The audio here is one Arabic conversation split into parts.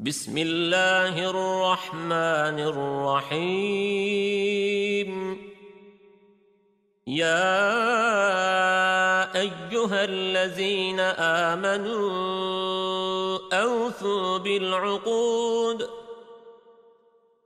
بسم الله الرحمن الرحيم. يا أيها الذين آمنوا أوفوا بالعقود.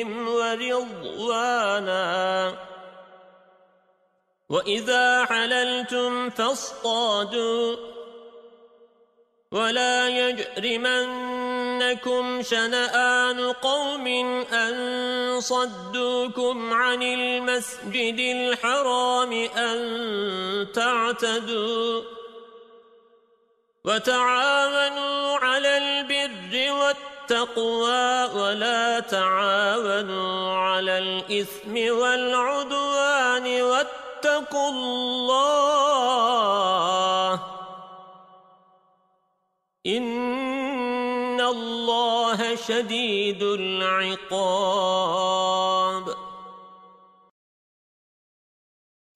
ربهم ورضوانا. وإذا حللتم فاصطادوا. ولا يجرمنكم شنآن قوم أن صدوكم عن المسجد الحرام أن تعتدوا. وتعاونوا على البر والتقوى. ولا تعاونوا على الإثم والعدوان واتقوا الله إن الله شديد العقاب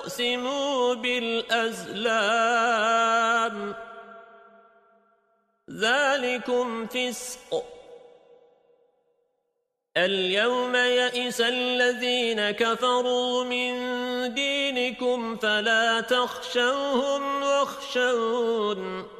تستقسموا بالأزلام. ذلكم فسق. اليوم يئس الذين كفروا من دينكم فلا تخشوهم واخشون.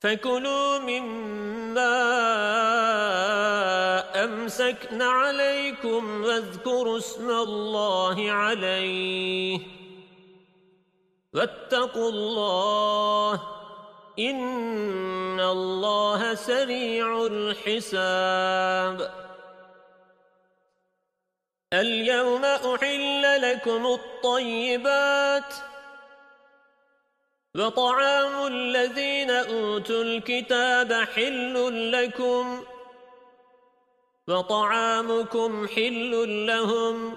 فكلوا مما أمسكن عليكم واذكروا اسم الله عليه. واتقوا الله إن الله سريع الحساب. اليوم أحل لكم الطيبات وطعام الذين أوتوا الكتاب حل لكم وطعامكم حل لهم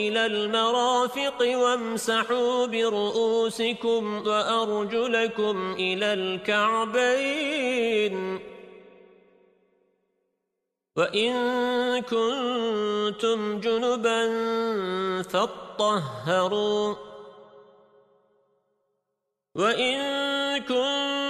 إلى المرافق وامسحوا برؤوسكم وأرجلكم إلى الكعبين. وَإِن كُنتُمْ جُنُبًا فَاطَّهَّرُوا. وَإِن كُنتُم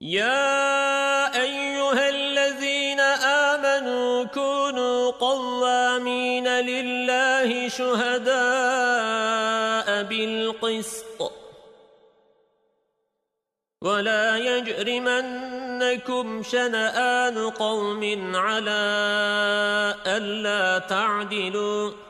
يا أيها الذين آمنوا كونوا قوامين لله شهداء بالقسط. ولا يجرمنكم شنآن قوم على ألا تعدلوا.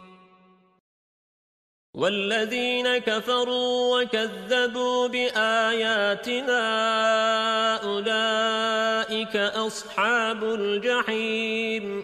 والذين كفروا وكذبوا بآياتنا أولئك أصحاب الجحيم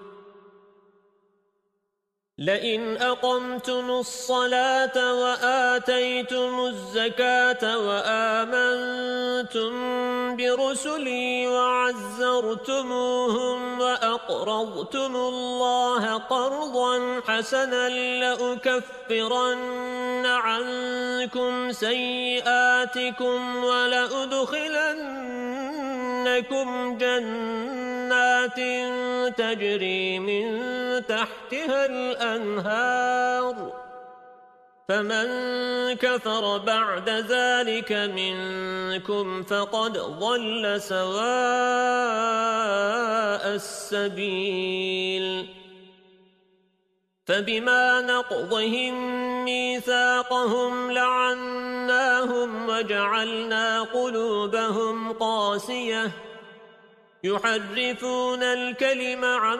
لئن أقمتم الصلاة وآتيتم الزكاة وآمنتم برسلي وعزرتموهم وأقرضتم الله قرضا حسنا لأكفرن عنكم سيئاتكم ولأدخلنكم جنات تجري من تحتها الأنهار. فمن كفر بعد ذلك منكم فقد ضل سواء السبيل. فبما نقضهم ميثاقهم لعناهم وجعلنا قلوبهم قاسية. يحرفون الكلم عن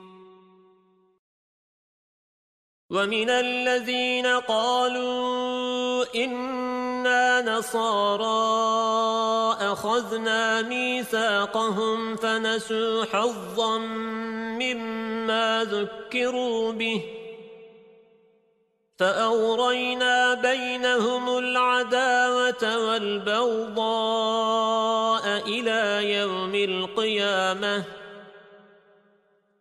ومن الذين قالوا إنا نصارى أخذنا ميثاقهم فنسوا حظا مما ذكروا به فأورينا بينهم العداوة والبغضاء إلى يوم القيامة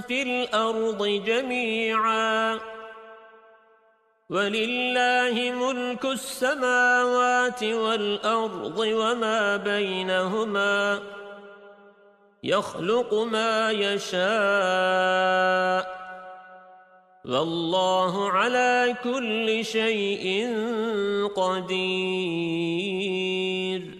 في الأرض جميعاً. ولله ملك السماوات والأرض وما بينهما. يخلق ما يشاء. والله على كل شيء قدير.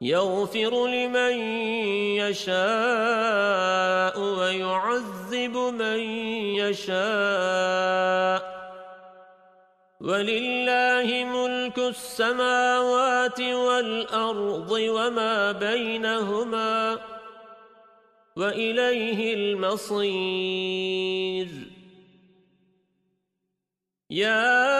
يغفر لمن يشاء ويعذب من يشاء. ولله ملك السماوات والأرض وما بينهما وإليه المصير. يا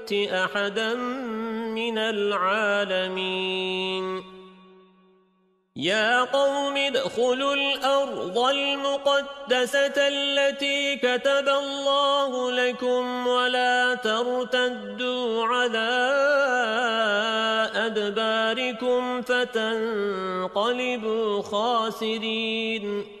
أحدا من العالمين. يا قوم ادخلوا الأرض المقدسة التي كتب الله لكم ولا ترتدوا على أدباركم فتنقلبوا خاسرين.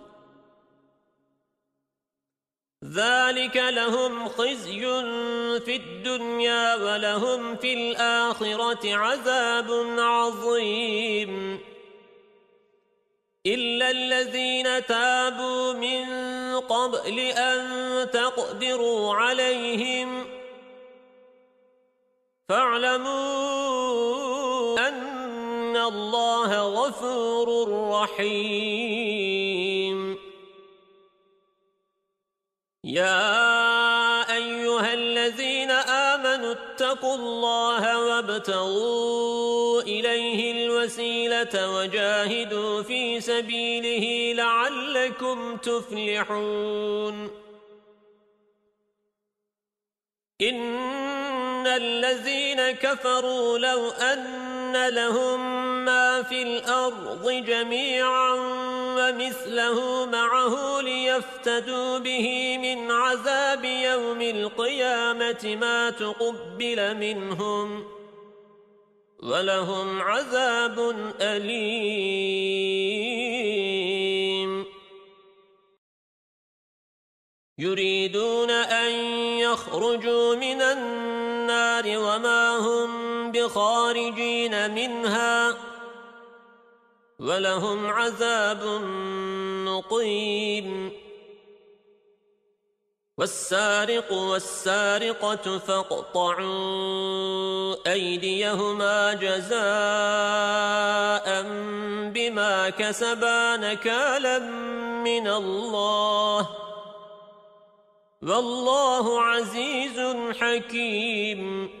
ذلك لهم خزي في الدنيا ولهم في الآخرة عذاب عظيم. إلا الذين تابوا من قبل أن تقدروا عليهم فاعلموا أن الله غفور رحيم. يا أيها الذين آمنوا اتقوا الله وابتغوا إليه الوسيلة وجاهدوا في سبيله لعلكم تفلحون. إن الذين كفروا لو أن لهم ما في الأرض جميعا ومثله معه ليفتدوا به من عذاب يوم القيامة ما تقبل منهم ولهم عذاب أليم. يريدون أن يخرجوا من النار وما هم بخارجين منها ولهم عذاب مقيم. والسارق والسارقة فاقطعوا أيديهما جزاء بما كسبا نكالا من الله. والله عزيز حكيم.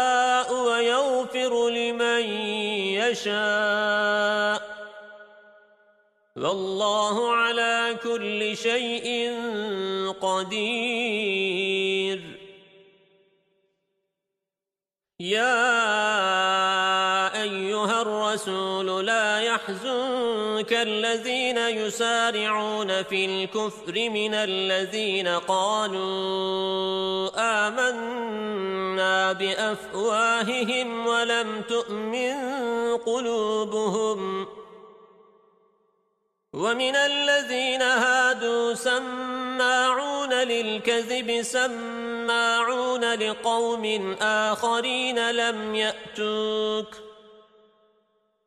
يشاء. والله على كل شيء قدير. يا الرسول لا يحزنك الذين يسارعون في الكفر من الذين قالوا آمنا بأفواههم ولم تؤمن قلوبهم. ومن الذين هادوا سماعون للكذب سماعون لقوم آخرين لم يأتوك.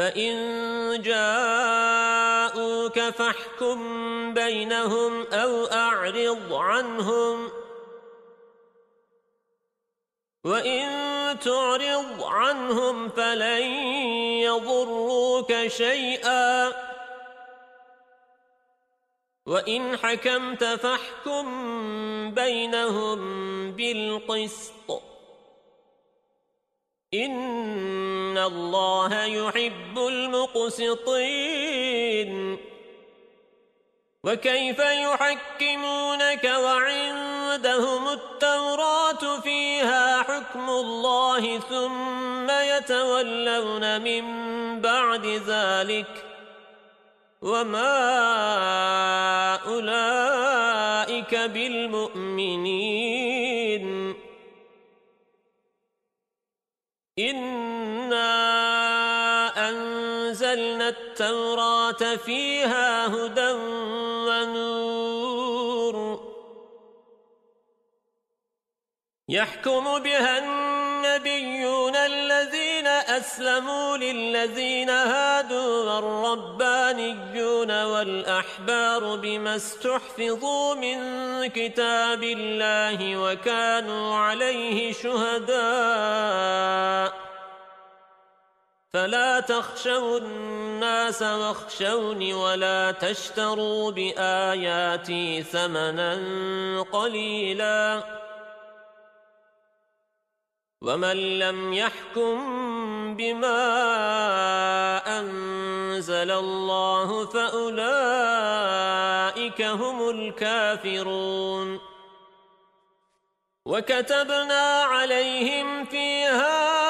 فإن جاءوك فاحكم بينهم أو أعرض عنهم. وإن تعرض عنهم فلن يضروك شيئا. وإن حكمت فاحكم بينهم بالقسط. إن الله يحب المقسطين وكيف يحكمونك وعندهم التوراة فيها حكم الله ثم يتولون من بعد ذلك وما أولئك بالمؤمنين إنا أنزلنا التوراة فيها هدى ونور يحكم بها الذين أسلموا للذين هادوا والربانيون والأحبار بما استحفظوا من كتاب الله وكانوا عليه شهداء. فلا تخشوا الناس واخشوني ولا تشتروا بآياتي ثمنا قليلا. ومن لم يحكم بما أنزل الله فأولئك هم الكافرون. وكتبنا عليهم فيها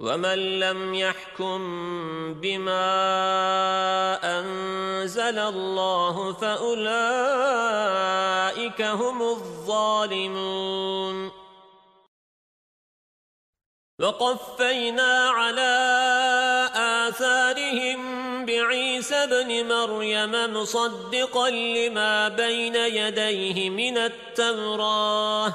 ومن لم يحكم بما أنزل الله فأولئك هم الظالمون وقفينا على آثارهم بعيسى بن مريم مصدقا لما بين يديه من التوراه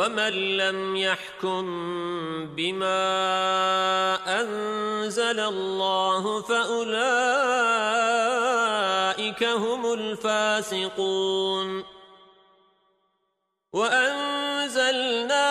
ومن لم يحكم بما أنزل الله فأولئك هم الفاسقون وأنزلنا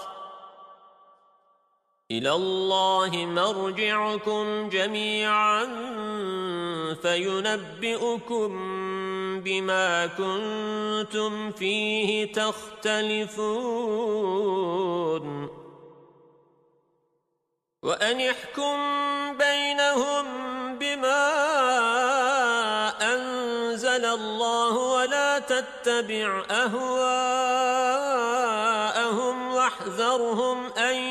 إلى الله مرجعكم جميعا فينبئكم بما كنتم فيه تختلفون. وأن يحكم بينهم بما أنزل الله ولا تتبع أهواءهم واحذرهم أن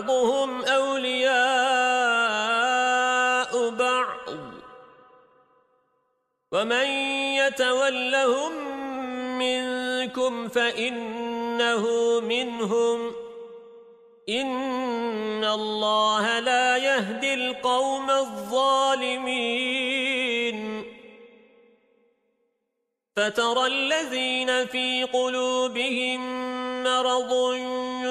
بعضهم أولياء بعض. ومن يتولهم منكم فإنه منهم. إن الله لا يهدي القوم الظالمين. فترى الذين في قلوبهم مرض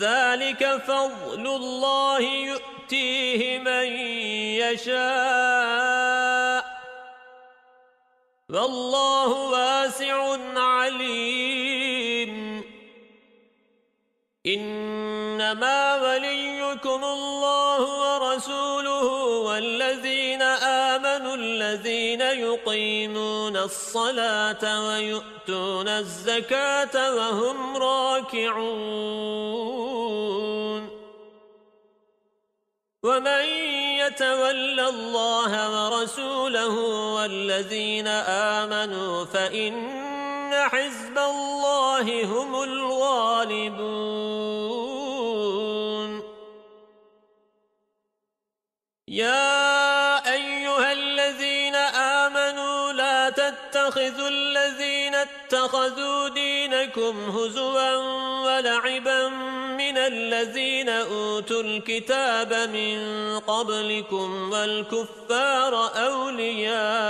ذلك فضل الله يؤتيه من يشاء. والله واسع عليم. إنما وليكم الله ورسوله والذين الذين يقيمون الصلاة ويؤتون الزكاة وهم راكعون. ومن يتول الله ورسوله والذين آمنوا فإن حزب الله هم الغالبون. يا اتخذوا دينكم هزوا ولعبا من الذين أوتوا الكتاب من قبلكم والكفار أولياء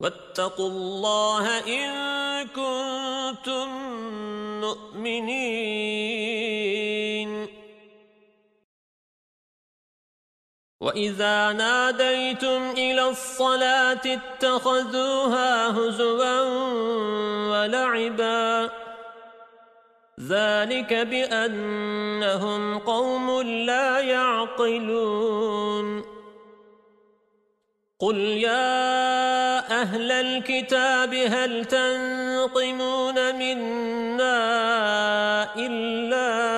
واتقوا الله إن كنتم مؤمنين وإذا ناديتم إلى الصلاة اتخذوها هزوا ولعبا ذلك بأنهم قوم لا يعقلون قل يا أهل الكتاب هل تنقمون منا إلا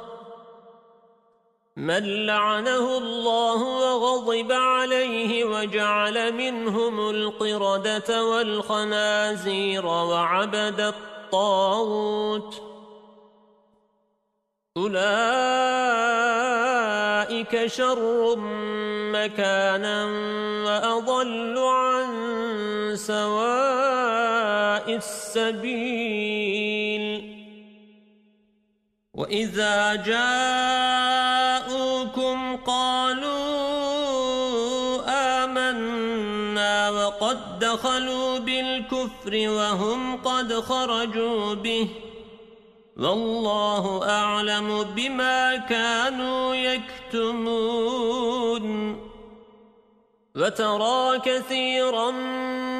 من لعنه الله وغضب عليه وجعل منهم القردة والخنازير وعبد الطاغوت. أولئك شر مكانا وأضل عن سواء السبيل. وإذا جاءوكم قالوا آمنا وقد دخلوا بالكفر وهم قد خرجوا به والله أعلم بما كانوا يكتمون وترى كثيرا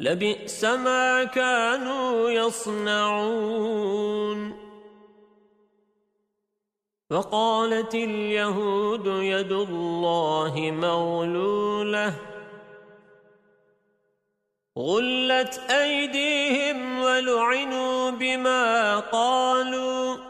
لبئس ما كانوا يصنعون. وقالت اليهود يد الله مغلولة. غلت أيديهم ولعنوا بما قالوا.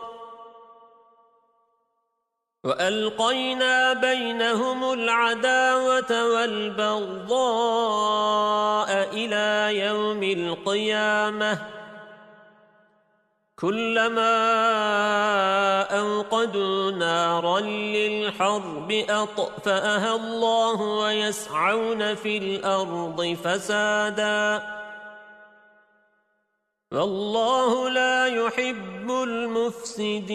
وألقينا بينهم العداوة والبغضاء إلى يوم القيامة. كلما أوقدوا نارا للحرب أطفأها الله ويسعون في الأرض فساداً. والله لا يحب المفسدين.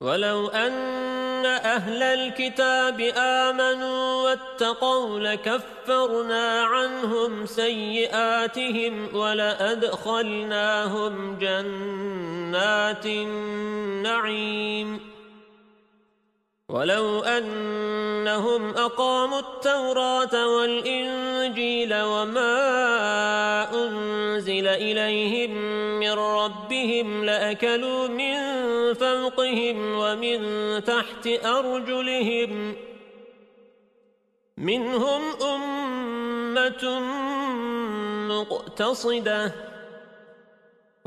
ولو أن أهل الكتاب آمنوا واتقوا لكفرنا عنهم سيئاتهم ولأدخلناهم جنات النعيم. ولو أنهم أقاموا التوراة والإنجيل وما أنزل إليهم من ربهم لأكلوا من فوقهم ومن تحت أرجلهم منهم أمة مقتصدة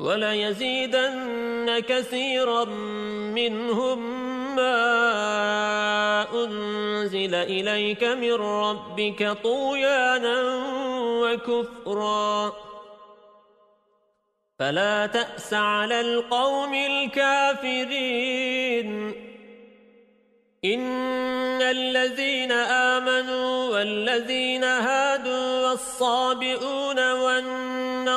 وليزيدن كثيرا منهم ما أنزل إليك من ربك طويانا وكفرا. فلا تأس على القوم الكافرين. إن الذين آمنوا والذين هادوا والصابئون والنصارى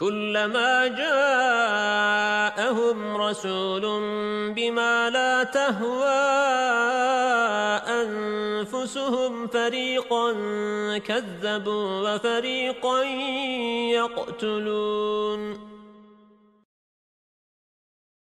كلما جاءهم رسول بما لا تهوى أنفسهم فريقا كذبوا وفريقا يقتلون.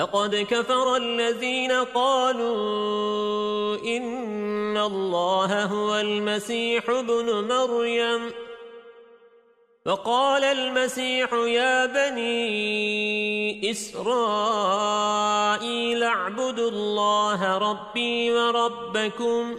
لقد كفر الذين قالوا إن الله هو المسيح ابن مريم. وقال المسيح يا بني إسرائيل اعبدوا الله ربي وربكم.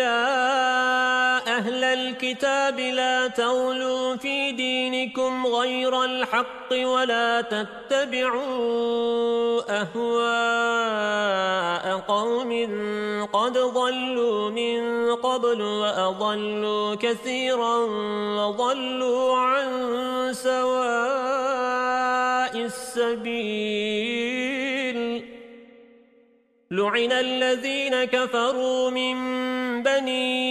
أهل الكتاب لا تغلوا في دينكم غير الحق ولا تتبعوا أهواء قوم قد ضلوا من قبل وأضلوا كثيرا وضلوا عن سواء السبيل. لعن الذين كفروا من بني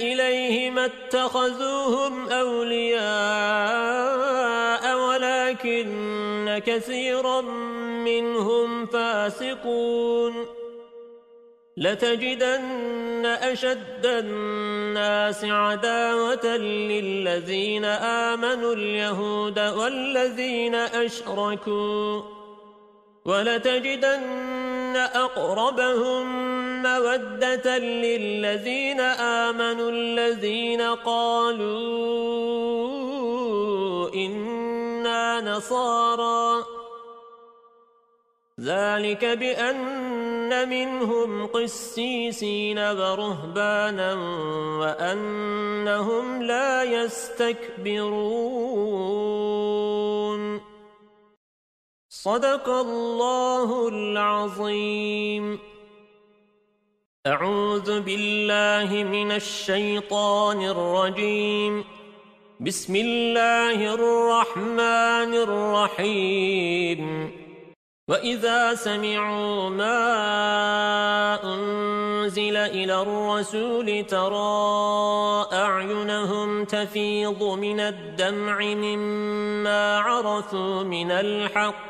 أنزل إليه ما اتخذوهم أولياء ولكن كثيرا منهم فاسقون. لتجدن أشد الناس عداوة للذين آمنوا اليهود والذين أشركوا. ولتجدن أقربهم مودة للذين آمنوا الذين قالوا إنا نصارى. ذلك بأن منهم قسيسين ورهبانا وأنهم لا يستكبرون. صدق الله العظيم. أعوذ بالله من الشيطان الرجيم. بسم الله الرحمن الرحيم. وَإِذَا سَمِعُوا مَا أُنزِلَ إِلَى الرَّسُولِ تَرَى أَعْيُنَهُمْ تَفِيضُ مِنَ الدَّمْعِ مِمَّا عَرَفُوا مِنَ الْحَقِّ.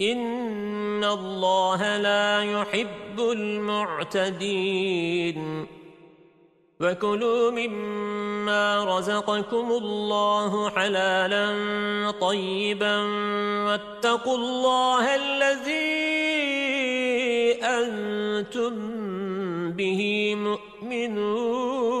إن الله لا يحب المعتدين وكلوا مما رزقكم الله حلالا طيبا واتقوا الله الذي أنتم به مؤمنون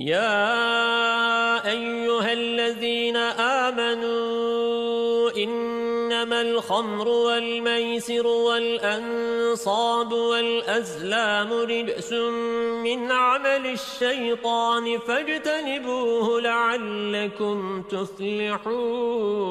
يا أيها الذين آمنوا إنما الخمر والميسر والأنصاب والأزلام رجس من عمل الشيطان فاجتنبوه لعلكم تفلحون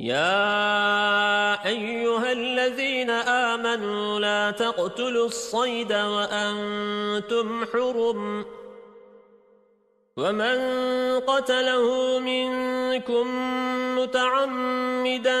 يا أيها الذين آمنوا لا تقتلوا الصيد وأنتم حرم ومن قتله منكم متعمدا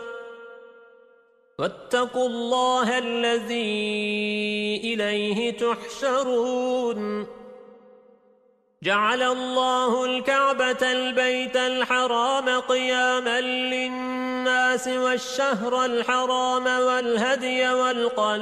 واتقوا الله الذي إليه تحشرون. جعل الله الكعبة البيت الحرام قياما للناس والشهر الحرام والهدي والقلائد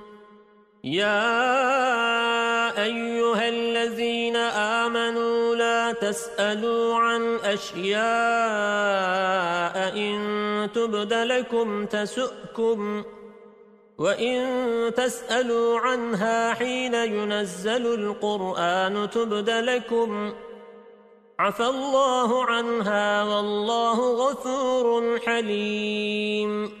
يا أيها الذين آمنوا لا تسألوا عن أشياء إن تبد لكم تسؤكم وإن تسألوا عنها حين ينزل القرآن تبد لكم عفى الله عنها والله غفور حليم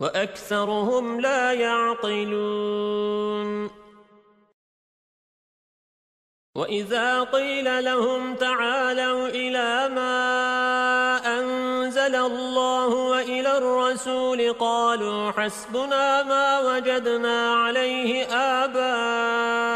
وأكثرهم لا يعقلون. وإذا قيل لهم تعالوا إلى ما أنزل الله وإلى الرسول قالوا حسبنا ما وجدنا عليه آباءنا.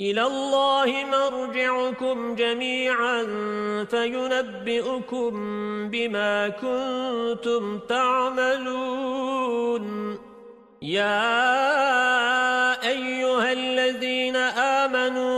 إلى الله مرجعكم جميعا فينبئكم بما كنتم تعملون. يا أيها الذين آمنوا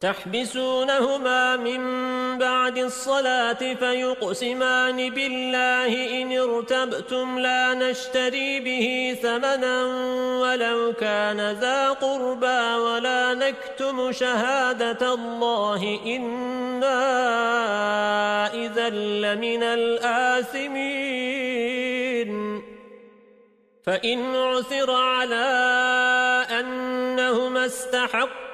تحبسونهما من بعد الصلاة فيقسمان بالله إن ارتبتم لا نشتري به ثمنا ولو كان ذا قربا ولا نكتم شهادة الله إنا إذا لمن الآثمين. فإن عثر على أنهما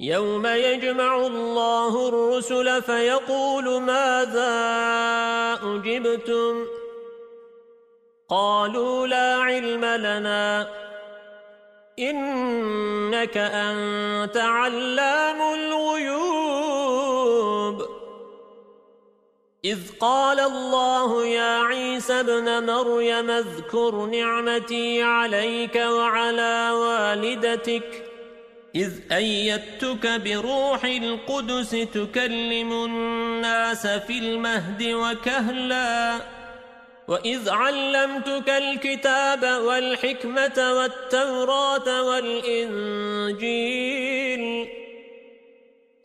يوم يجمع الله الرسل فيقول ماذا أجبتم؟ قالوا لا علم لنا. إنك أنت علام الغيوب. إذ قال الله يا عيسى ابن مريم اذكر نعمتي عليك وعلى والدتك. إذ أيدتك بروح القدس تكلم الناس في المهد وكهلا. وإذ علمتك الكتاب والحكمة والتوراة والإنجيل.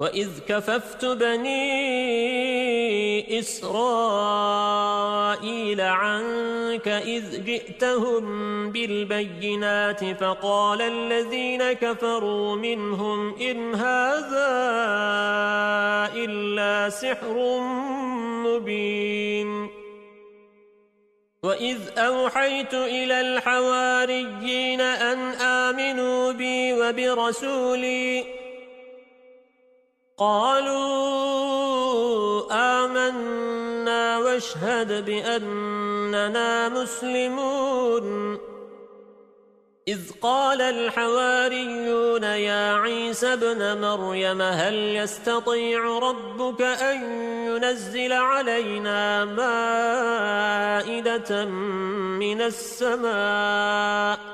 وإذ كففت بني إسرائيل عنك إذ جئتهم بالبينات فقال الذين كفروا منهم إن هذا إلا سحر مبين وإذ أوحيت إلى الحواريين أن آمنوا بي وبرسولي قالوا آمنا واشهد بأننا مسلمون. إذ قال الحواريون يا عيسى بن مريم هل يستطيع ربك أن ينزل علينا مائدة من السماء؟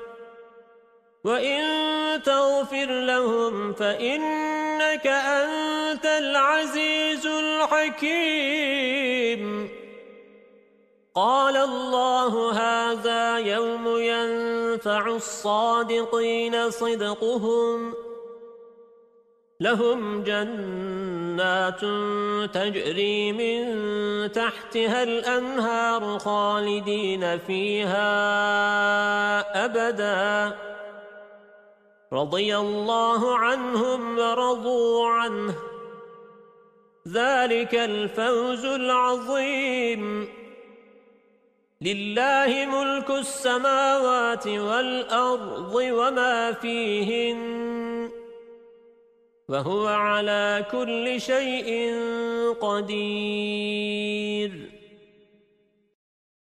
وَإِن تَغْفِرْ لَهُمْ فَإِنَّكَ أَنْتَ الْعَزِيزُ الْحَكِيمُ قَالَ اللَّهُ هَذَا يَوْمُ يَنفَعُ الصَّادِقِينَ صِدْقُهُمْ لَهُمْ جَنَّاتٌ تَجْرِي مِنْ تَحْتِهَا الْأَنْهَارُ خَالِدِينَ فِيهَا أَبَدًا رضي الله عنهم ورضوا عنه. ذلك الفوز العظيم. لله ملك السماوات والأرض وما فيهن. وهو على كل شيء قدير.